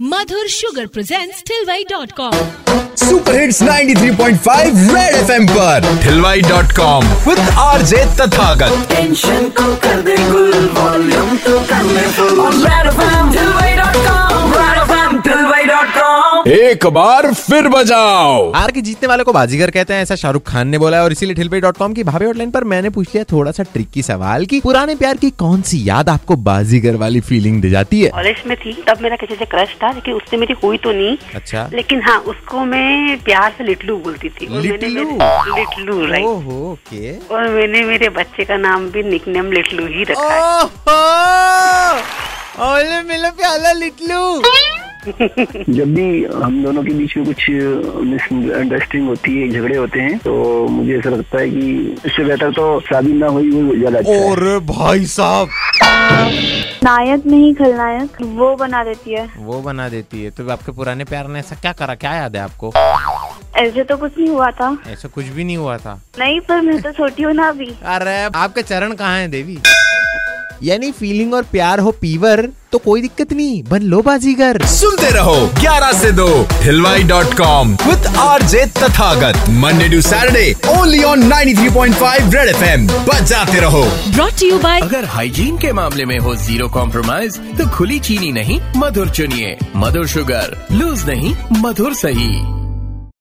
मधुर sugar presents टिलवाई dot com super hits 93.5 red FM पर। हिलवाई dot com with RJ Tathagat tension को कर दे गुल volume तो कर ले फुल रेड एफएम एक बार फिर बजाओ। हार के जीतने वाले को बाजीगर कहते हैं ऐसा शाहरुख खान ने बोला है और इसीलिए ठिलपे डॉट कॉम की भाभी हॉटलाइन पर मैंने पूछ लिया थोड़ा सा ट्रिकी सवाल की पुराने प्यार की कौन सी याद आपको बाजीगर वाली फीलिंग दे जाती है? कॉलेज में थी तब मेरा किसी से क्रश था लेकिन उससे मेरी हुई तो नहीं। अच्छा। लेकिन हाँ उसको मैं प्यार से लिटलू बोलती थी। और मैंने लिटलू? मेरे- लिटलू राइट ओके और मैंने मेरे बच्चे का नाम भी निकनेम लिटलू ही रखा है। ओहो! प्याला लिटलू। जब भी हम दोनों के बीच में कुछ मिसअंडरस्टैंडिंग होती है झगड़े होते हैं तो मुझे ऐसा लगता है कि इससे बेहतर तो शादी ना हुई वो ज़्यादा अच्छा और भाई साहब। नायक नहीं खलनायक वो बना देती है। वो बना देती है। तो आपके पुराने प्यार ने ऐसा क्या करा? क्या याद है आपको? ऐसे तो कुछ नहीं हुआ था। ऐसा कुछ भी नहीं हुआ था। नहीं पर मैं तो छोटी हूँ ना अभी। अरे आपके चरण कहाँ है देवी? यानी फीलिंग और प्यार हो पीवर तो कोई दिक्कत नहीं बन लो बाजीगर। सुनते रहो 11 से 2 हिलवाई dot com with RJ Tathagat Monday to Saturday only on 93.5 red FM बजाते रहो। ब्रॉट यू बाय अगर हाइजीन के मामले में हो ज़ीरो कॉम्प्रोमाइज तो खुली चीनी नहीं मधुर चुनिए। मधुर शुगर लूज नहीं मधुर सही।